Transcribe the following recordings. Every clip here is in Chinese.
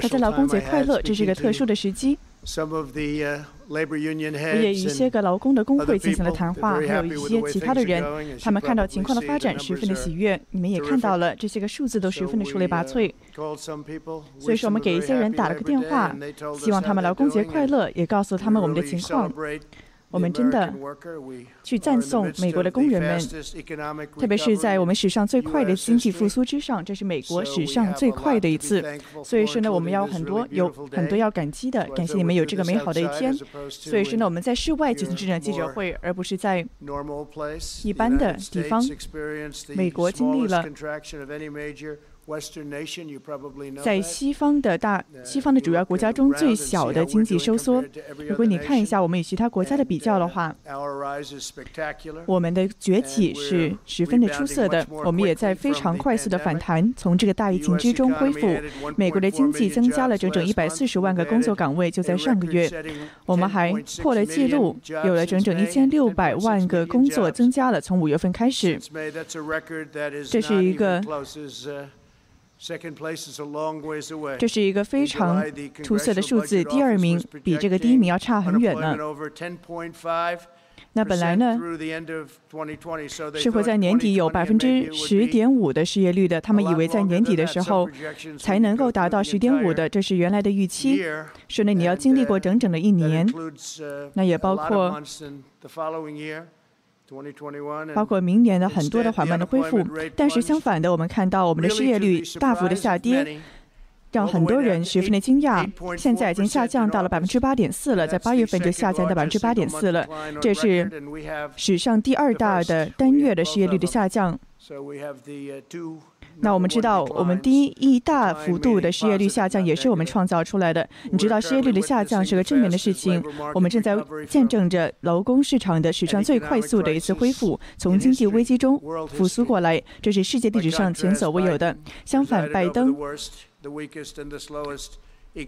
他的劳工节快乐，这是一个特殊的时机。我也与一些个劳工的工会进行了谈话，还有一些其他的人，他们看到情况的发展十分的喜悦。你们也看到了，这些个数字都十分的出类拔萃。所以说，我们给一些人打了个电话，希望他们劳工节快乐，也告诉他们我们的情况。我们真的去赞颂美国的工人们，特别是在我们史上最快的经济复苏之上。这是美国史上最快的一次，所以说呢，我们要很多、有很多要感激的。感谢你们有这个美好的一天。所以说呢，我们在室外举行这场记者会，而不是在一般的地方。美国经历了。在西方的大西方的主要国家中，最小的经济收缩。如果你看一下我们与其他国家的比较的话，我们的崛起是十分的出色的。我们也在非常快速的反弹，从这个大疫情之中恢复。美国的经济增加了整整一百四十万个工作岗位，就在上个月。我们还破了记录，有了整整一千六百万个工作增加了，从五月份开始。这是一个。这是一个非常出色的数字第二名比这个第一名要差很远呢。那本来呢是会在年底有百分之十点五的失业率的他们以为在年底的时候才能够达到十点五的这是原来的预期说呢你要经历过整整的一年那也包括包括明年的很多的缓慢的恢复。但是相反的，我们看到我们的失业率大幅的下跌，让很多人十分的惊讶。现在已经下降到了百分之八点四了，在八月份就下降到百分之八点四了这是史上第二大的单月的失业率的下降。那我们知道，我们第一一大幅度的失业率下降也是我们创造出来的。你知道，失业率的下降是个正面的事情。我们正在见证着劳工市场的史上最快速的一次恢复，从经济危机中复苏过来，这是世界历史上前所未有的。相反，拜登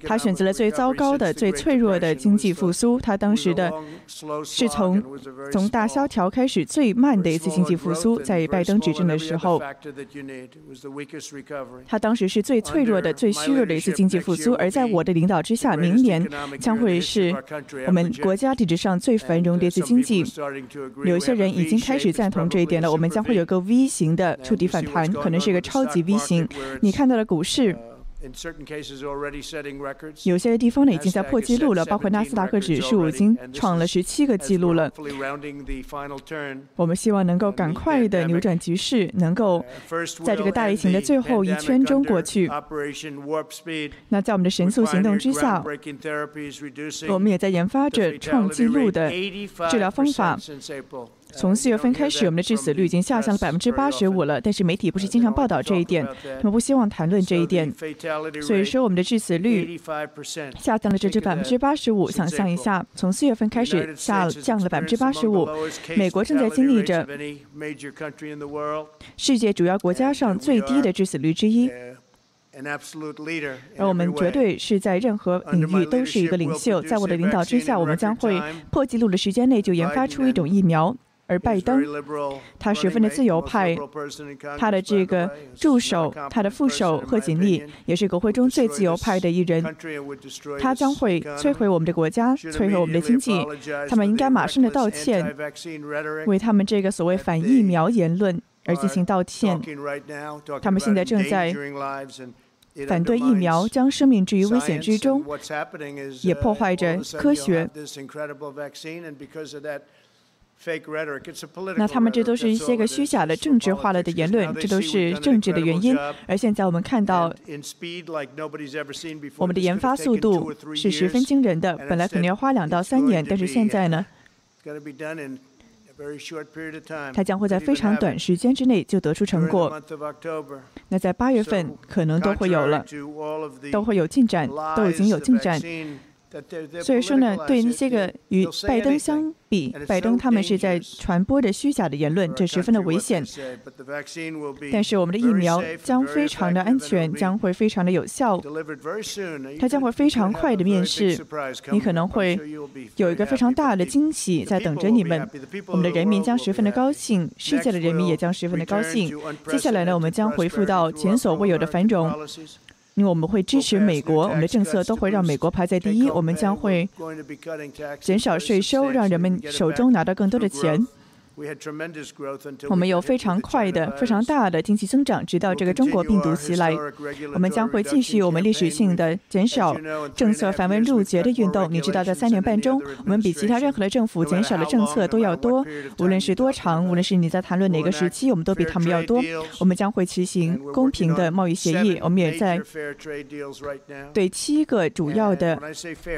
他选择了最糟糕的、最脆弱的经济复苏。他当时的是从从大萧条开始最慢的一次经济复苏，在拜登执政的时候，他当时是最脆弱的、最虚弱的一次经济复苏。而在我的领导之下，明年将会是我们国家历史上最繁荣的一次经济。有些人已经开始赞同这一点了。我们将会有个 V 型的触底反弹，可能是一个超级 V 型。你看到了股市。有些地方呢已经在破纪录了，包括纳斯达克指数已经创了十七个纪录了。我们希望能够赶快的扭转局势，能够在这个大疫情的最后一圈中过去。那在我们的神速行动之下，我们也在研发着创纪录的治疗方法。从四月份开始，我们的致死率已经下降了百分之八十五了。但是媒体不是经常报道这一点，他们不希望谈论这一点。所以说，我们的致死率下降了这至百分之八十五。想象一下，从四月份开始下降了百分之八十五。美国正在经历着世界主要国家上最低的致死率之一。而我们绝对是在任何领域都是一个领袖。在我的领导之下，我们将会破纪录的时间内就研发出一种疫苗。而拜登，他十分的自由派，他的这个助手，他的副手贺锦丽也是国会中最自由派的一人。他将会摧毁我们的国家，摧毁我们的经济。他们应该马上的道歉，为他们这个所谓反疫苗言论而进行道歉。他们现在正在反对疫苗，将生命置于危险之中，也破坏着科学。那他们这都是一些个虚假的、政治化了的言论，这都是政治的原因。而现在我们看到，我们的研发速度是十分惊人的。本来可能要花两到三年，但是现在呢，它将会在非常短时间之内就得出成果。那在八月份可能都会有了，都会有进展，都已经有进展。所以说呢，对那些个与拜登相比，拜登他们是在传播着虚假的言论，这十分的危险。但是我们的疫苗将非常的安全，将会非常的有效，它将会非常快的面世。你可能会有一个非常大的惊喜在等着你们。我们的人民将十分的高兴，世界的人民也将十分的高兴。接下来呢，我们将回复到前所未有的繁荣。因为我们会支持美国，我们的政策都会让美国排在第一。我们将会减少税收，让人们手中拿到更多的钱。我们有非常快的、非常大的经济增长，直到这个中国病毒袭来。我们将会继续我们历史性的减少政策繁文缛节的运动。你知道，在三年半中，我们比其他任何的政府减少的政策都要多。无论是多长，无论是你在谈论哪个时期，我们都比他们要多。我们将会执行公平的贸易协议。我们也在对七个主要的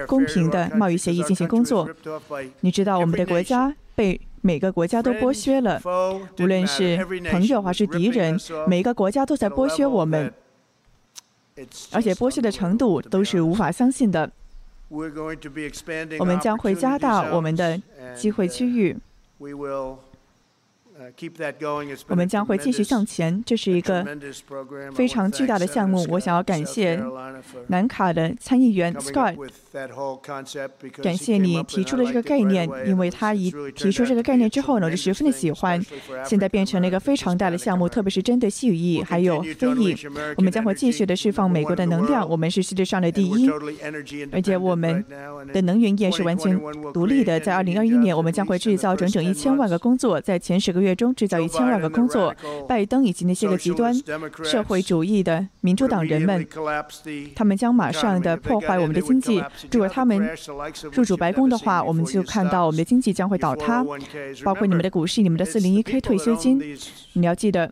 公平的贸易协议进行工作。你知道，我们的国家被。每个国家都剥削了，无论是朋友还是敌人，每个国家都在剥削我们，而且剥削的程度都是无法相信的。我们将会加大我们的机会区域。我们将会继续向前，这是一个非常巨大的项目。我想要感谢南卡的参议员 Scott，感谢你提出的这个概念，因为他一提出这个概念之后呢，我就十分的喜欢。现在变成了一个非常大的项目，特别是针对西语裔还有非裔。我们将会继续的释放美国的能量，我们是世界上的第一，而且我们的能源业是完全独立的。在二零二一年，我们将会制造整整一千万个工作，在前十个月。中制造一千万个工作，拜登以及那些个极端社会主义的民主党人们，他们将马上的破坏我们的经济。如果他们入主白宫的话，我们就看到我们的经济将会倒塌，包括你们的股市、你们的四零一 k 退休金。你要记得，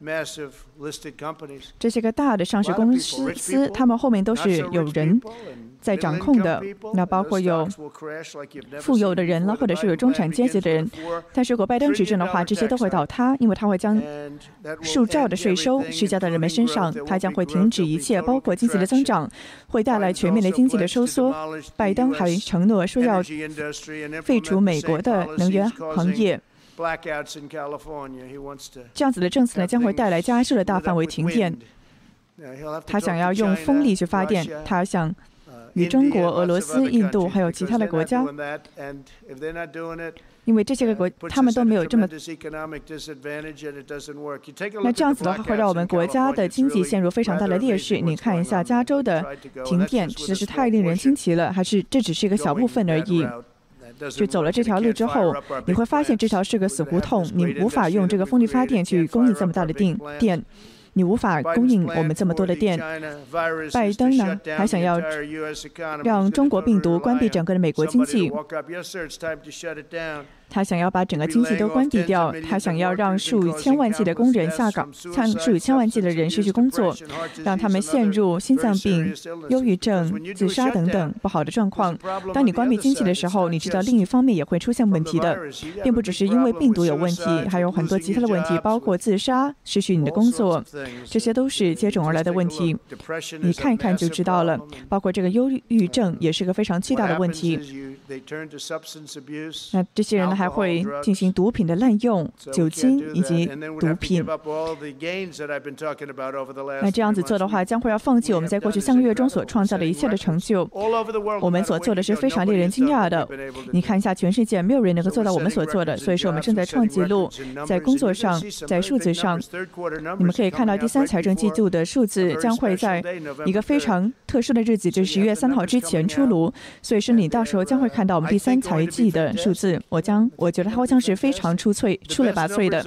这些个大的上市公司，他们后面都是有人。在掌控的，那包括有富有的人了，或者是有中产阶级的人。但是如果拜登执政的话，这些都会倒塌，因为他会将数兆的税收施加到人们身上，他将会停止一切，包括经济的增长，会带来全面的经济的收缩。拜登还承诺说要废除美国的能源行业。这样子的政策呢，将会带来加州的大范围停电。他想要用风力去发电，他想。与中国、俄罗斯、印度还有其他的国家，因为这些个国他们都没有这么，那这样子的话会让我们国家的经济陷入非常大的劣势。你看一下加州的停电，实在是太令人惊奇了。还是这只是一个小部分而已。就走了这条路之后，你会发现这条是个死胡同，你无法用这个风力发电去供应这么大的电电。你无法供应我们这么多的电。拜登呢，还想要让中国病毒关闭整个的美国经济。他想要把整个经济都关闭掉，他想要让数以千万计的工人下岗，让数以千万计的人失去工作，让他们陷入心脏病、忧郁症、自杀等等不好的状况。当你关闭经济的时候，你知道另一方面也会出现问题的，并不只是因为病毒有问题，还有很多其他的问题，包括自杀、失去你的工作，这些都是接踵而来的问题。你看一看就知道了，包括这个忧郁症也是个非常巨大的问题。那这些人呢？还会进行毒品的滥用、酒精以及毒品。那这样子做的话，将会要放弃我们在过去三个月中所创造的一切的成就。我们所做的是非常令人惊讶的。你看一下，全世界没有人能够做到我们所做的。所以说，我们正在创纪录，在工作上，在数字上。你们可以看到第三财政季度的数字将会在一个非常特殊的日子，就是十月三号之前出炉。所以说，你到时候将会看到我们第三财季的数字。我将。我觉得好像是非常出翠、出类拔萃的。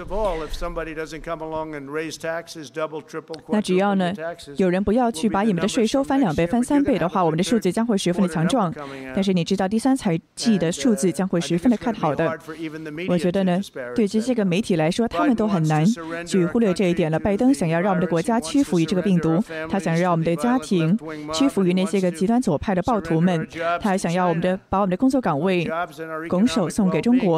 那只要呢，有人不要去把你们的税收翻两倍、翻三倍的话，我们的数字将会十分的强壮。但是你知道，第三财季的数字将会十分的看好的。我觉得呢，对这些个媒体来说，他们都很难去忽略这一点了。拜登想要让我们的国家屈服于这个病毒，他想让我们的家庭屈服于那些个极端左派的暴徒们，他还想要我们的把我们的工作岗位拱手送给中国。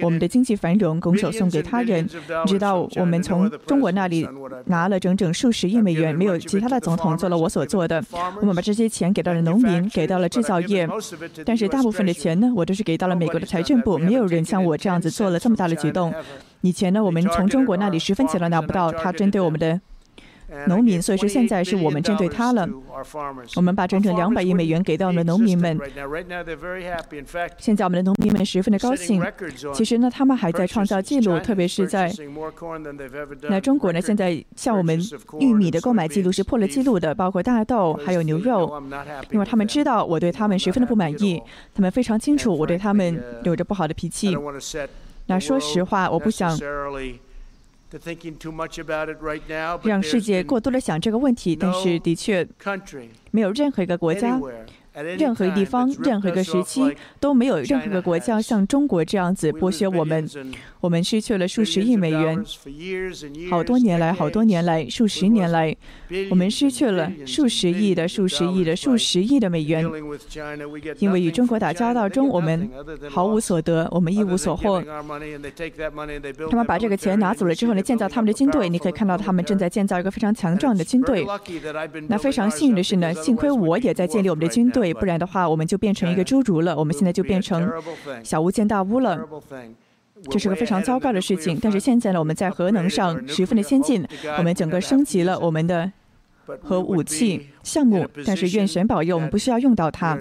我们的经济繁荣拱手送给他人。直到，我们从中国那里拿了整整数十亿美元，没有其他的总统做了我所做的。我们把这些钱给到了农民，给到了制造业，但是大部分的钱呢，我都是给到了美国的财政部。没有人像我这样子做了这么大的举动。以前呢，我们从中国那里十分钱都拿不到，他针对我们的。农民，所以说现在是我们针对他了。我们把整整两百亿美元给到了农民们。现在我们的农民们十分的高兴。其实呢，他们还在创造记录，特别是在那中国呢，现在向我们玉米的购买记录是破了记录的，包括大豆还有牛肉。因为他们知道我对他们十分的不满意，他们非常清楚我对他们有着不好的脾气。那说实话，我不想。让世界过多的想这个问题，但是的确，没有任何一个国家。任何地方、任何一个时期都没有任何一个国家像中国这样子剥削我们。我们失去了数十亿美元，好多年来、好多年来、数十年来，我们失去了数十亿的、数十亿的、数十亿的美元。因为与中国打交道中，我们毫无所得，我们一无所获。他们把这个钱拿走了之后呢，建造他们的军队。你可以看到，他们正在建造一个非常强壮的军队。那非常幸运的是呢，幸亏我也在建立我们的军队。对，不然的话，我们就变成一个侏儒了。我们现在就变成小巫见大巫了，这是个非常糟糕的事情。但是现在呢，我们在核能上十分的先进，我们整个升级了我们的核武器项目。但是愿神保佑，我们不需要用到它。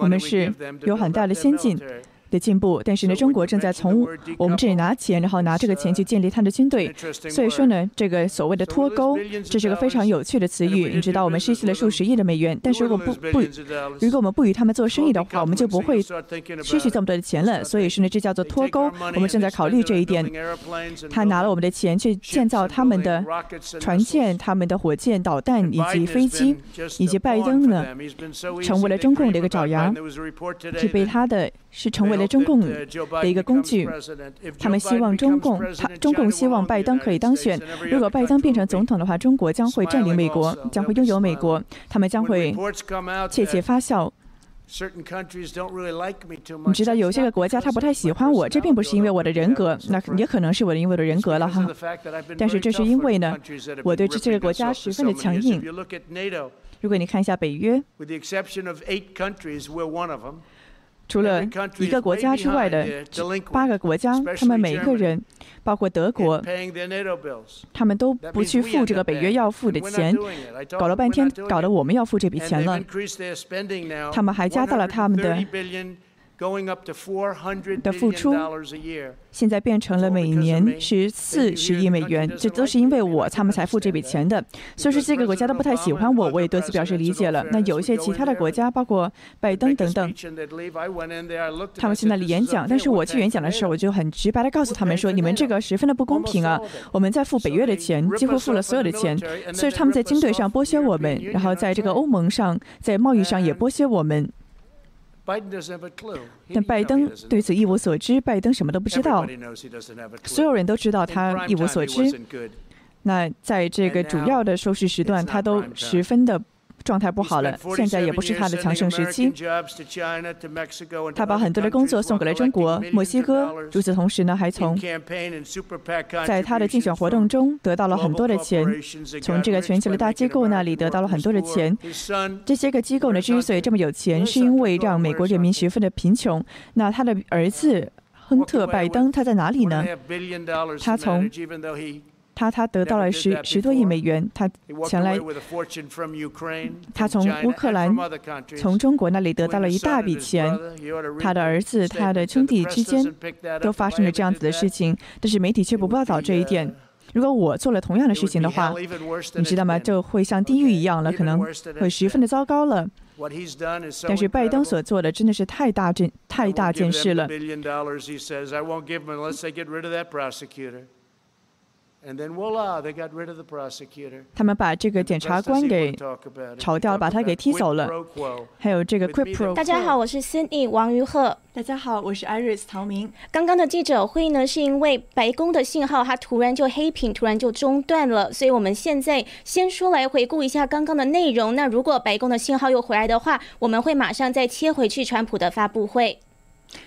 我们是有很大的先进。的进步，但是呢，中国正在从我们这里拿钱，然后拿这个钱去建立他的军队。所以说呢，这个所谓的脱钩，这是个非常有趣的词语。你知道，我们失去了数十亿的美元，但是如果不不，如果我们不与他们做生意的话，我们就不会失去这么多的钱了。所以说呢，这叫做脱钩。我们正在考虑这一点。他拿了我们的钱去建造他们的船舰、他们的火箭、导弹以及飞机，以及拜登呢，成为了中共的一个爪牙，是被他的。是成为了中共的一个工具，他们希望中共，他中共希望拜登可以当选。如果拜登变成总统的话，中国将会占领美国，将会拥有美国，他们将会窃窃发笑。你知道有些个国家他不太喜欢我，这并不是因为我的人格，那也可能是我的因为我的人格了哈。但是这是因为呢，我对这些个国家十分的强硬。如果你看一下北约。除了一个国家之外的八个国家，他们每一个人，包括德国，他们都不去付这个北约要付的钱，搞了半天，搞得我们要付这笔钱了。他们还加大了他们的。的付出，现在变成了每年是四十亿美元，这都是因为我他们才付这笔钱的。所以说这个国家都不太喜欢我，我也多次表示理解了。那有一些其他的国家，包括拜登等等，他们去那里演讲，但是我去演讲的时候，我就很直白的告诉他们说，你们这个十分的不公平啊！我们在付北约的钱，几乎付了所有的钱，所以他们在军队上剥削我们，然后在这个欧盟上，在贸易上也剥削我们。但拜登对此一无所知，拜登什么都不知道。所有人都知道他一无所知。那在这个主要的收视时段，他都十分的。状态不好了，现在也不是他的强盛时期。他把很多的工作送给了中国、墨西哥。与此同时呢，还从在他的竞选活动中得到了很多的钱，从这个全球的大机构那里得到了很多的钱。这些个机构呢，之所以这么有钱，是因为让美国人民十分的贫穷。那他的儿子亨特·拜登他在哪里呢？他从。他他得到了十十多亿美元，他前来，他从乌克兰、从中国那里得到了一大笔钱。他的儿子、他的兄弟之间都发生了这样子的事情，但是媒体却不报道这一点。如果我做了同样的事情的话，你知道吗？就会像地狱一样了，可能会十分的糟糕了。但是拜登所做的真的是太大件、太大件事了。他们把这个检察官给炒掉了，把他给踢走了。还有这个 Quipro。大家好，我是 Cindy 王于鹤。大家好，我是 Iris 陶明。刚刚的记者会呢，是因为白宫的信号它突然就黑屏，突然就中断了，所以我们现在先说来回顾一下刚刚的内容。那如果白宫的信号又回来的话，我们会马上再切回去川普的发布会。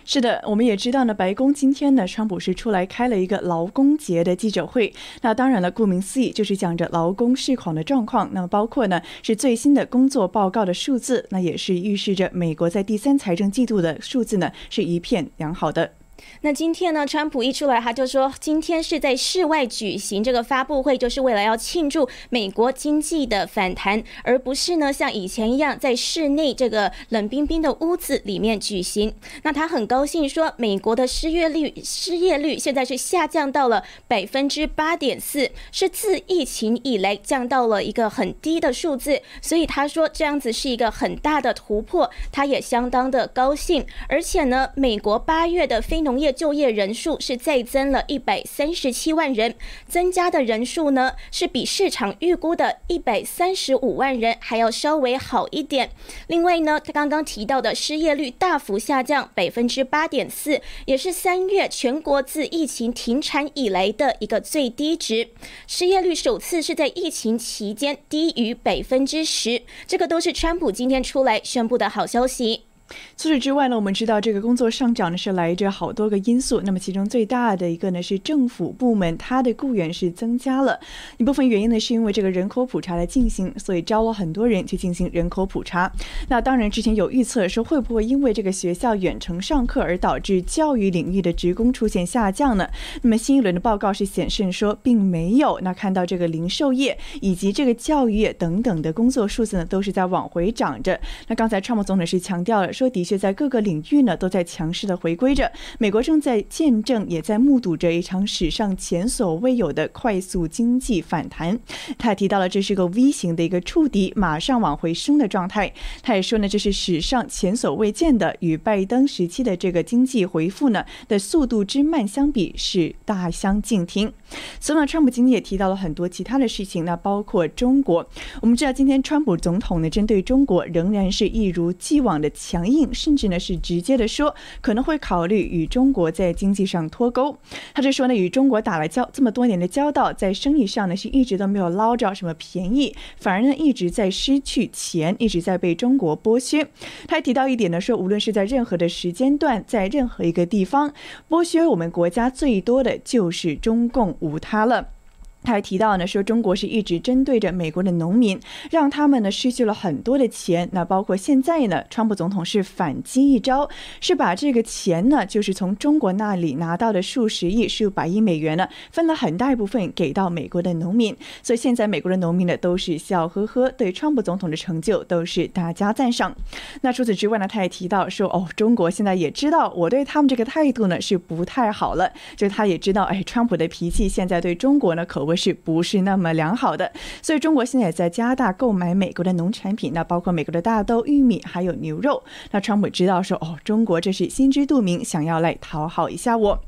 是的，我们也知道呢，白宫今天呢，川普是出来开了一个劳工节的记者会。那当然了，顾名思义，就是讲着劳工市况的状况。那么包括呢，是最新的工作报告的数字，那也是预示着美国在第三财政季度的数字呢，是一片良好的。那今天呢，川普一出来，他就说今天是在室外举行这个发布会，就是为了要庆祝美国经济的反弹，而不是呢像以前一样在室内这个冷冰冰的屋子里面举行。那他很高兴说，美国的失业率失业率现在是下降到了百分之八点四，是自疫情以来降到了一个很低的数字。所以他说这样子是一个很大的突破，他也相当的高兴。而且呢，美国八月的非农业就业人数是再增了一百三十七万人，增加的人数呢是比市场预估的一百三十五万人还要稍微好一点。另外呢，他刚刚提到的失业率大幅下降百分之八点四，也是三月全国自疫情停产以来的一个最低值。失业率首次是在疫情期间低于百分之十，这个都是川普今天出来宣布的好消息。除此之外呢，我们知道这个工作上涨呢是来着好多个因素。那么其中最大的一个呢是政府部门它的雇员是增加了一部分原因呢是因为这个人口普查的进行，所以招了很多人去进行人口普查。那当然之前有预测说会不会因为这个学校远程上课而导致教育领域的职工出现下降呢？那么新一轮的报告是显示说并没有。那看到这个零售业以及这个教育业等等的工作数字呢都是在往回涨着。那刚才川普总统是强调了。说的确，在各个领域呢，都在强势的回归着。美国正在见证，也在目睹着一场史上前所未有的快速经济反弹。他提到了这是个 V 型的一个触底，马上往回升的状态。他也说呢，这是史上前所未见的，与拜登时期的这个经济回复呢的速度之慢相比是大相径庭。此外，川普今天也提到了很多其他的事情，那包括中国。我们知道，今天川普总统呢，针对中国仍然是一如既往的强硬，甚至呢是直接的说，可能会考虑与中国在经济上脱钩。他就说呢，与中国打了交这么多年的交道，在生意上呢是一直都没有捞着什么便宜，反而呢一直在失去钱，一直在被中国剥削。他还提到一点呢，说无论是在任何的时间段，在任何一个地方，剥削我们国家最多的就是中共。无他了。他还提到呢，说中国是一直针对着美国的农民，让他们呢失去了很多的钱。那包括现在呢，川普总统是反击一招，是把这个钱呢，就是从中国那里拿到的数十亿、数百亿美元呢，分了很大一部分给到美国的农民。所以现在美国的农民呢，都是笑呵呵，对川普总统的成就都是大加赞赏。那除此之外呢，他也提到说，哦，中国现在也知道我对他们这个态度呢是不太好了，就他也知道，哎，川普的脾气现在对中国呢可谓。是不是那么良好的？所以中国现在也在加大购买美国的农产品，那包括美国的大豆、玉米，还有牛肉。那川普知道说，哦，中国这是心知肚明，想要来讨好一下我。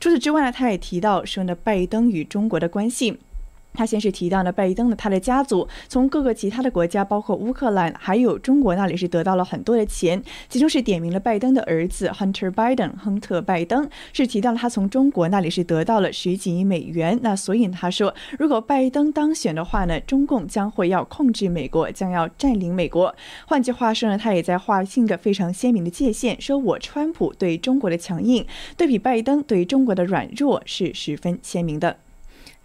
除此之外呢，他也提到说呢，拜登与中国的关系。他先是提到了拜登的他的家族从各个其他的国家，包括乌克兰还有中国那里是得到了很多的钱，其中是点名了拜登的儿子 Hunter Biden，亨特拜登是提到了他从中国那里是得到了十几亿美元。那所以他说，如果拜登当选的话呢，中共将会要控制美国，将要占领美国。换句话说呢，他也在划清个非常鲜明的界限，说我川普对中国的强硬，对比拜登对中国的软弱是十分鲜明的。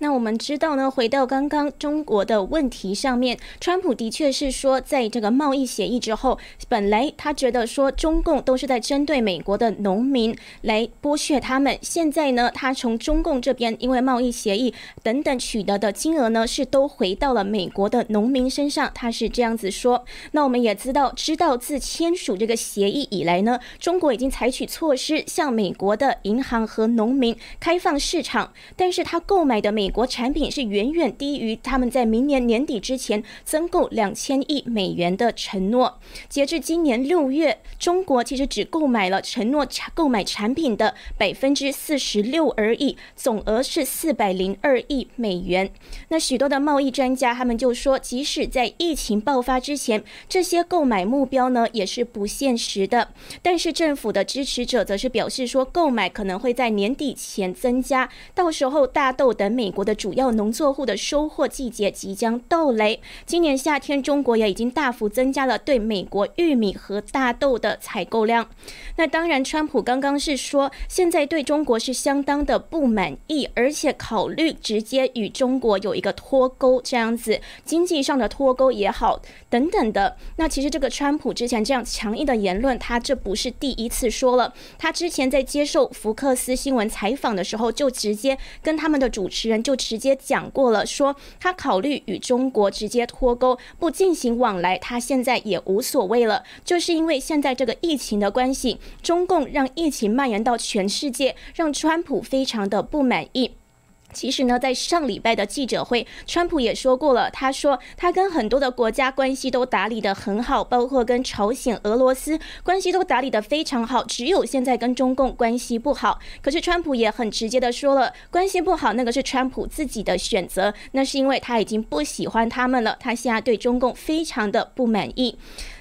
那我们知道呢，回到刚刚中国的问题上面，川普的确是说，在这个贸易协议之后，本来他觉得说中共都是在针对美国的农民来剥削他们，现在呢，他从中共这边因为贸易协议等等取得的金额呢，是都回到了美国的农民身上，他是这样子说。那我们也知道，知道自签署这个协议以来呢，中国已经采取措施向美国的银行和农民开放市场，但是他购买的美国产品是远远低于他们在明年年底之前增购两千亿美元的承诺。截至今年六月，中国其实只购买了承诺购买产品的百分之四十六而已，总额是四百零二亿美元。那许多的贸易专家他们就说，即使在疫情爆发之前，这些购买目标呢也是不现实的。但是政府的支持者则是表示说，购买可能会在年底前增加，到时候大豆等美国。国的主要农作物的收获季节即将到来。今年夏天，中国也已经大幅增加了对美国玉米和大豆的采购量。那当然，川普刚刚是说，现在对中国是相当的不满意，而且考虑直接与中国有一个脱钩，这样子经济上的脱钩也好，等等的。那其实这个川普之前这样强硬的言论，他这不是第一次说了。他之前在接受福克斯新闻采访的时候，就直接跟他们的主持人就就直接讲过了，说他考虑与中国直接脱钩，不进行往来，他现在也无所谓了，就是因为现在这个疫情的关系。中共让疫情蔓延到全世界，让川普非常的不满意。其实呢，在上礼拜的记者会，川普也说过了，他说他跟很多的国家关系都打理的很好，包括跟朝鲜、俄罗斯关系都打理的非常好，只有现在跟中共关系不好。可是川普也很直接的说了，关系不好那个是川普自己的选择，那是因为他已经不喜欢他们了，他现在对中共非常的不满意。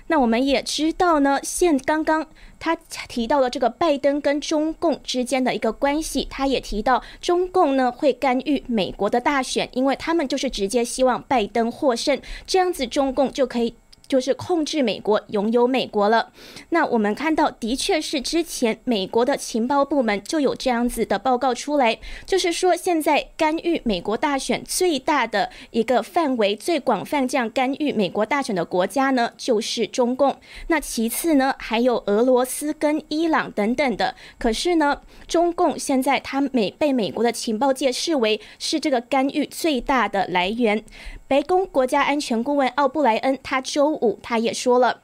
那我们也知道呢，现刚刚他提到了这个拜登跟中共之间的一个关系，他也提到中共呢会干预美国的大选，因为他们就是直接希望拜登获胜，这样子中共就可以。就是控制美国，拥有美国了。那我们看到，的确是之前美国的情报部门就有这样子的报告出来，就是说现在干预美国大选最大的一个范围、最广泛这样干预美国大选的国家呢，就是中共。那其次呢，还有俄罗斯跟伊朗等等的。可是呢，中共现在它美被美国的情报界视为是这个干预最大的来源。白宫国家安全顾问奥布莱恩，他周五他也说了，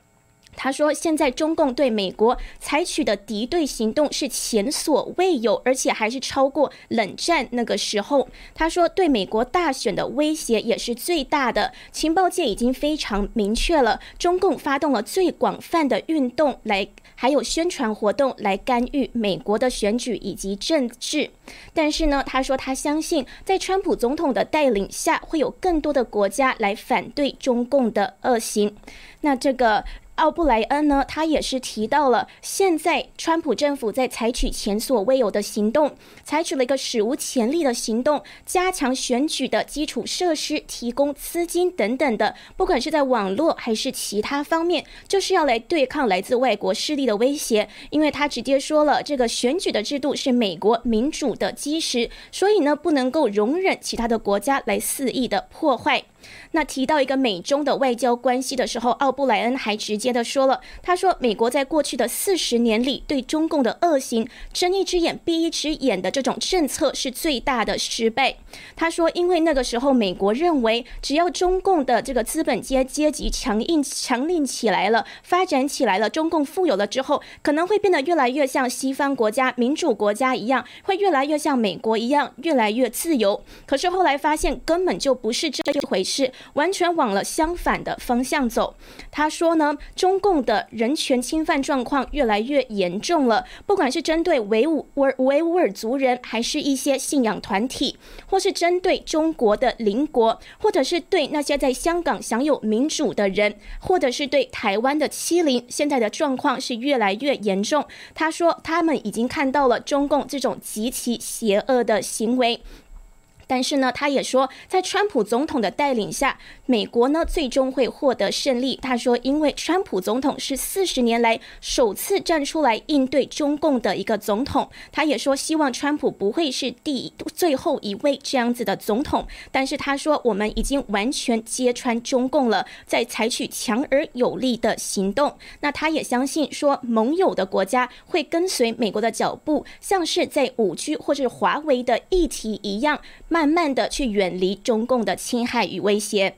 他说现在中共对美国采取的敌对行动是前所未有，而且还是超过冷战那个时候。他说对美国大选的威胁也是最大的，情报界已经非常明确了，中共发动了最广泛的运动来。还有宣传活动来干预美国的选举以及政治，但是呢，他说他相信在川普总统的带领下，会有更多的国家来反对中共的恶行。那这个。奥布莱恩呢，他也是提到了，现在川普政府在采取前所未有的行动，采取了一个史无前例的行动，加强选举的基础设施，提供资金等等的，不管是在网络还是其他方面，就是要来对抗来自外国势力的威胁。因为他直接说了，这个选举的制度是美国民主的基石，所以呢，不能够容忍其他的国家来肆意的破坏。那提到一个美中的外交关系的时候，奥布莱恩还直接的说了，他说美国在过去的四十年里对中共的恶行睁一只眼闭一只眼的这种政策是最大的失败。他说，因为那个时候美国认为，只要中共的这个资本阶阶级强硬强硬起来了，发展起来了，中共富有了之后，可能会变得越来越像西方国家民主国家一样，会越来越像美国一样，越来越自由。可是后来发现根本就不是这一回事。是完全往了相反的方向走。他说呢，中共的人权侵犯状况越来越严重了，不管是针对维吾尔维吾尔族人，还是一些信仰团体，或是针对中国的邻国，或者是对那些在香港享有民主的人，或者是对台湾的欺凌，现在的状况是越来越严重。他说，他们已经看到了中共这种极其邪恶的行为。但是呢，他也说，在川普总统的带领下，美国呢最终会获得胜利。他说，因为川普总统是四十年来首次站出来应对中共的一个总统。他也说，希望川普不会是第最后一位这样子的总统。但是他说，我们已经完全揭穿中共了，在采取强而有力的行动。那他也相信说，盟友的国家会跟随美国的脚步，像是在五 G 或者华为的议题一样。慢慢的去远离中共的侵害与威胁。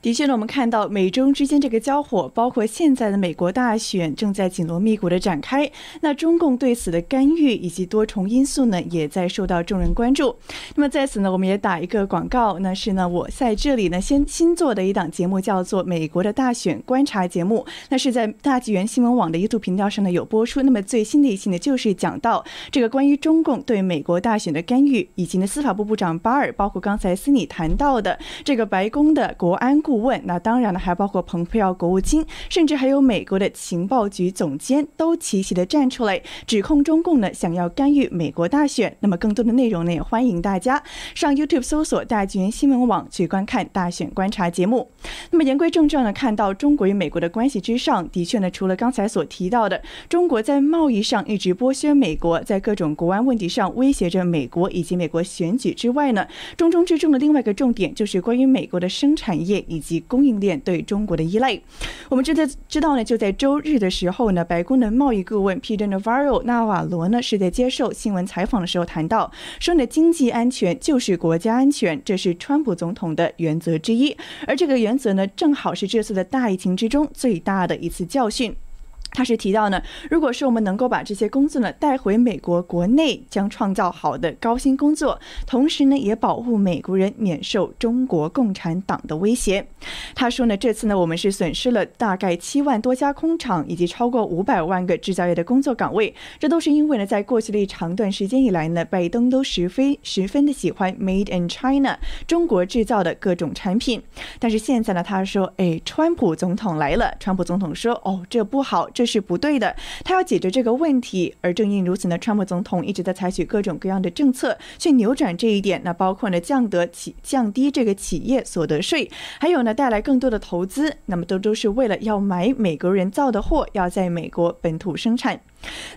的确呢，我们看到美中之间这个交火，包括现在的美国大选正在紧锣密鼓的展开。那中共对此的干预以及多重因素呢，也在受到众人关注。那么在此呢，我们也打一个广告，那是呢我在这里呢先新做的一档节目，叫做《美国的大选观察节目》，那是在大纪元新闻网的 YouTube 频道上呢有播出。那么最新的一期呢，就是讲到这个关于中共对美国大选的干预，以及呢司法部部长巴尔，包括刚才斯里谈到的这个白宫的国安顾问，那当然了，还包括蓬佩奥国务卿，甚至还有美国的情报局总监，都齐齐的站出来指控中共呢想要干预美国大选。那么更多的内容呢，也欢迎大家上 YouTube 搜索大纪元新闻网去观看大选观察节目。那么言归正传呢，看到中国与美国的关系之上，的确呢，除了刚才所提到的，中国在贸易上一直剥削美国，在各种国安问题上威胁着美国以及美国选举之外呢，中中之重的另外一个重点就是关于美国的生产业以及供应链对中国的依赖。我们知道知道呢，就在周日的时候呢，白宫的贸易顾问 Peter Navarro 纳瓦罗呢是在接受新闻采访的时候谈到，说呢经济安全就是国家安全，这是川普总统的原则之一，而这个原则呢，正好是这次的大疫情之中最大的一次教训。他是提到呢，如果说我们能够把这些工作呢带回美国国内，将创造好的高薪工作，同时呢也保护美国人免受中国共产党的威胁。他说呢，这次呢我们是损失了大概七万多家工厂以及超过五百万个制造业的工作岗位，这都是因为呢在过去的一长段时间以来呢，拜登都十分十分的喜欢 Made in China 中国制造的各种产品。但是现在呢，他说，哎，川普总统来了，川普总统说，哦，这不好。这是不对的，他要解决这个问题。而正因如此呢，川普总统一直在采取各种各样的政策去扭转这一点。那包括呢，降得起降低这个企业所得税，还有呢，带来更多的投资。那么都都是为了要买美国人造的货，要在美国本土生产。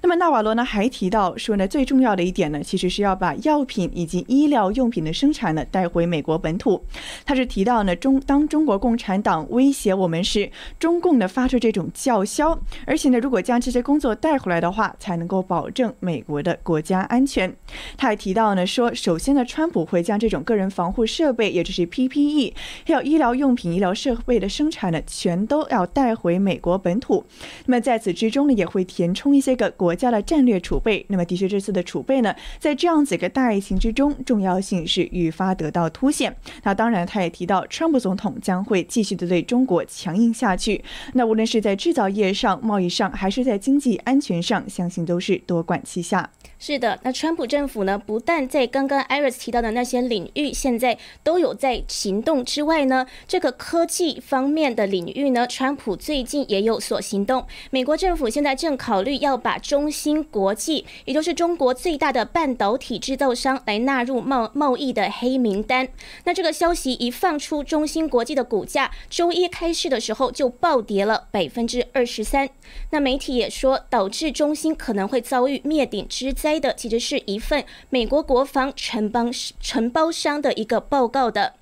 那么纳瓦罗呢还提到说呢，最重要的一点呢，其实是要把药品以及医疗用品的生产呢带回美国本土。他是提到呢，中当中国共产党威胁我们时，中共呢发出这种叫嚣，而且呢，如果将这些工作带回来的话，才能够保证美国的国家安全。他还提到呢，说首先呢，川普会将这种个人防护设备，也就是 PPE，还有医疗用品、医疗设备的生产呢，全都要带回美国本土。那么在此之中呢，也会填充一些。这个国家的战略储备，那么的确这次的储备呢，在这样子一个大疫情之中，重要性是愈发得到凸显。那当然，他也提到，川普总统将会继续的对中国强硬下去。那无论是在制造业上、贸易上，还是在经济安全上，相信都是多管齐下。是的，那川普政府呢，不但在刚刚 Iris 提到的那些领域，现在都有在行动之外呢，这个科技方面的领域呢，川普最近也有所行动。美国政府现在正考虑要把中芯国际，也就是中国最大的半导体制造商，来纳入贸贸易的黑名单。那这个消息一放出，中芯国际的股价周一开市的时候就暴跌了百分之二十三。那媒体也说，导致中芯可能会遭遇灭顶之灾。的其实是一份美国国防承包承包商的一个报告的，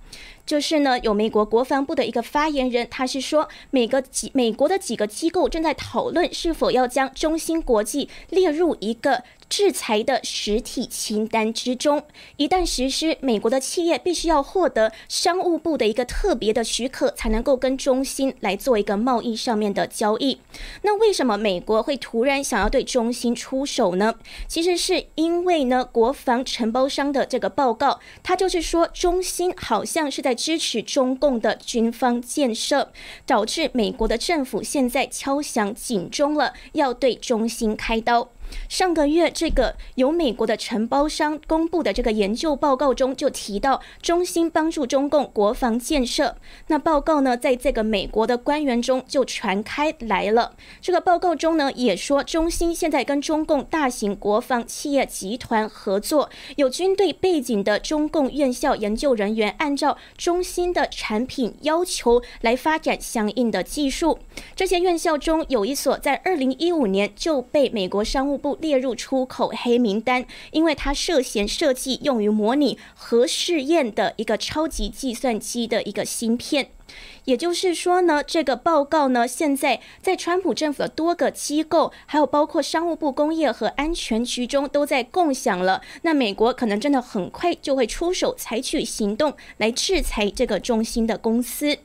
就是呢，有美国国防部的一个发言人，他是说，每个几美国的几个机构正在讨论是否要将中芯国际列入一个。制裁的实体清单之中，一旦实施，美国的企业必须要获得商务部的一个特别的许可，才能够跟中芯来做一个贸易上面的交易。那为什么美国会突然想要对中芯出手呢？其实是因为呢，国防承包商的这个报告，它就是说中芯好像是在支持中共的军方建设，导致美国的政府现在敲响警钟了，要对中兴开刀。上个月，这个由美国的承包商公布的这个研究报告中就提到，中芯帮助中共国防建设。那报告呢，在这个美国的官员中就传开来了。这个报告中呢，也说中芯现在跟中共大型国防企业集团合作，有军队背景的中共院校研究人员按照中芯的产品要求来发展相应的技术。这些院校中有一所在二零一五年就被美国商务。不列入出口黑名单，因为它涉嫌设计用于模拟核试验的一个超级计算机的一个芯片。也就是说呢，这个报告呢，现在在川普政府的多个机构，还有包括商务部工业和安全局中都在共享了。那美国可能真的很快就会出手采取行动来制裁这个中心的公司。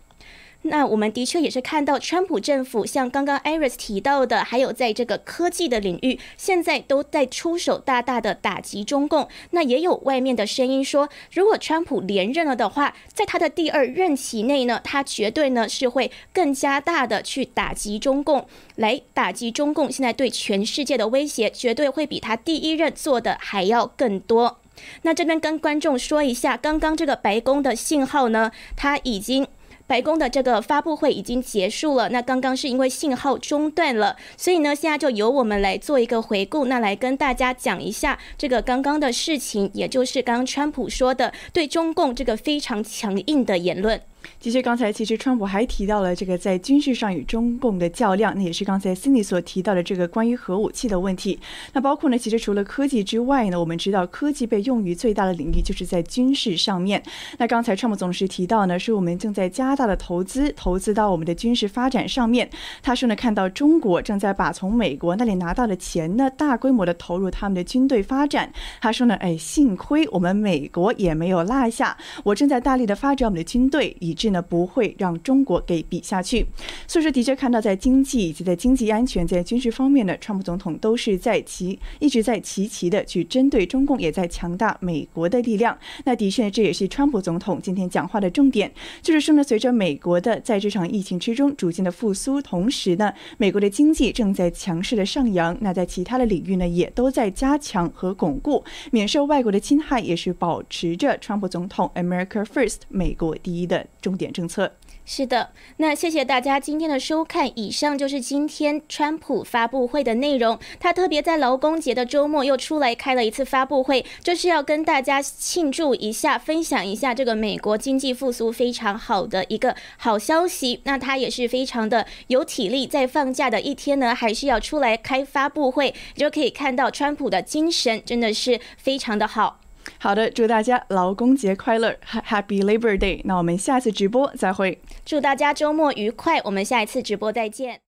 那我们的确也是看到，川普政府像刚刚 Iris 提到的，还有在这个科技的领域，现在都在出手大大的打击中共。那也有外面的声音说，如果川普连任了的话，在他的第二任期内呢，他绝对呢是会更加大的去打击中共，来打击中共。现在对全世界的威胁，绝对会比他第一任做的还要更多。那这边跟观众说一下，刚刚这个白宫的信号呢，它已经。白宫的这个发布会已经结束了。那刚刚是因为信号中断了，所以呢，现在就由我们来做一个回顾，那来跟大家讲一下这个刚刚的事情，也就是刚刚川普说的对中共这个非常强硬的言论。其实刚才其实川普还提到了这个在军事上与中共的较量，那也是刚才 Cindy 所提到的这个关于核武器的问题。那包括呢，其实除了科技之外呢，我们知道科技被用于最大的领域就是在军事上面。那刚才川普总是提到呢，是我们正在加大的投资，投资到我们的军事发展上面。他说呢，看到中国正在把从美国那里拿到的钱呢，大规模的投入他们的军队发展。他说呢，哎，幸亏我们美国也没有落下，我正在大力的发展我们的军队以。是呢，不会让中国给比下去。所以说，的确看到在经济以及在经济安全、在军事方面呢，川普总统都是在齐一直在齐齐的去针对中共，也在强大美国的力量。那的确，这也是川普总统今天讲话的重点，就是说呢，随着美国的在这场疫情之中逐渐的复苏，同时呢，美国的经济正在强势的上扬。那在其他的领域呢，也都在加强和巩固，免受外国的侵害，也是保持着川普总统 “America First” 美国第一的。重点政策是的，那谢谢大家今天的收看。以上就是今天川普发布会的内容。他特别在劳工节的周末又出来开了一次发布会，就是要跟大家庆祝一下，分享一下这个美国经济复苏非常好的一个好消息。那他也是非常的有体力，在放假的一天呢，还是要出来开发布会，就可以看到川普的精神真的是非常的好。好的，祝大家劳工节快乐，Happy Labor Day！那我们下次直播再会。祝大家周末愉快，我们下一次直播再见。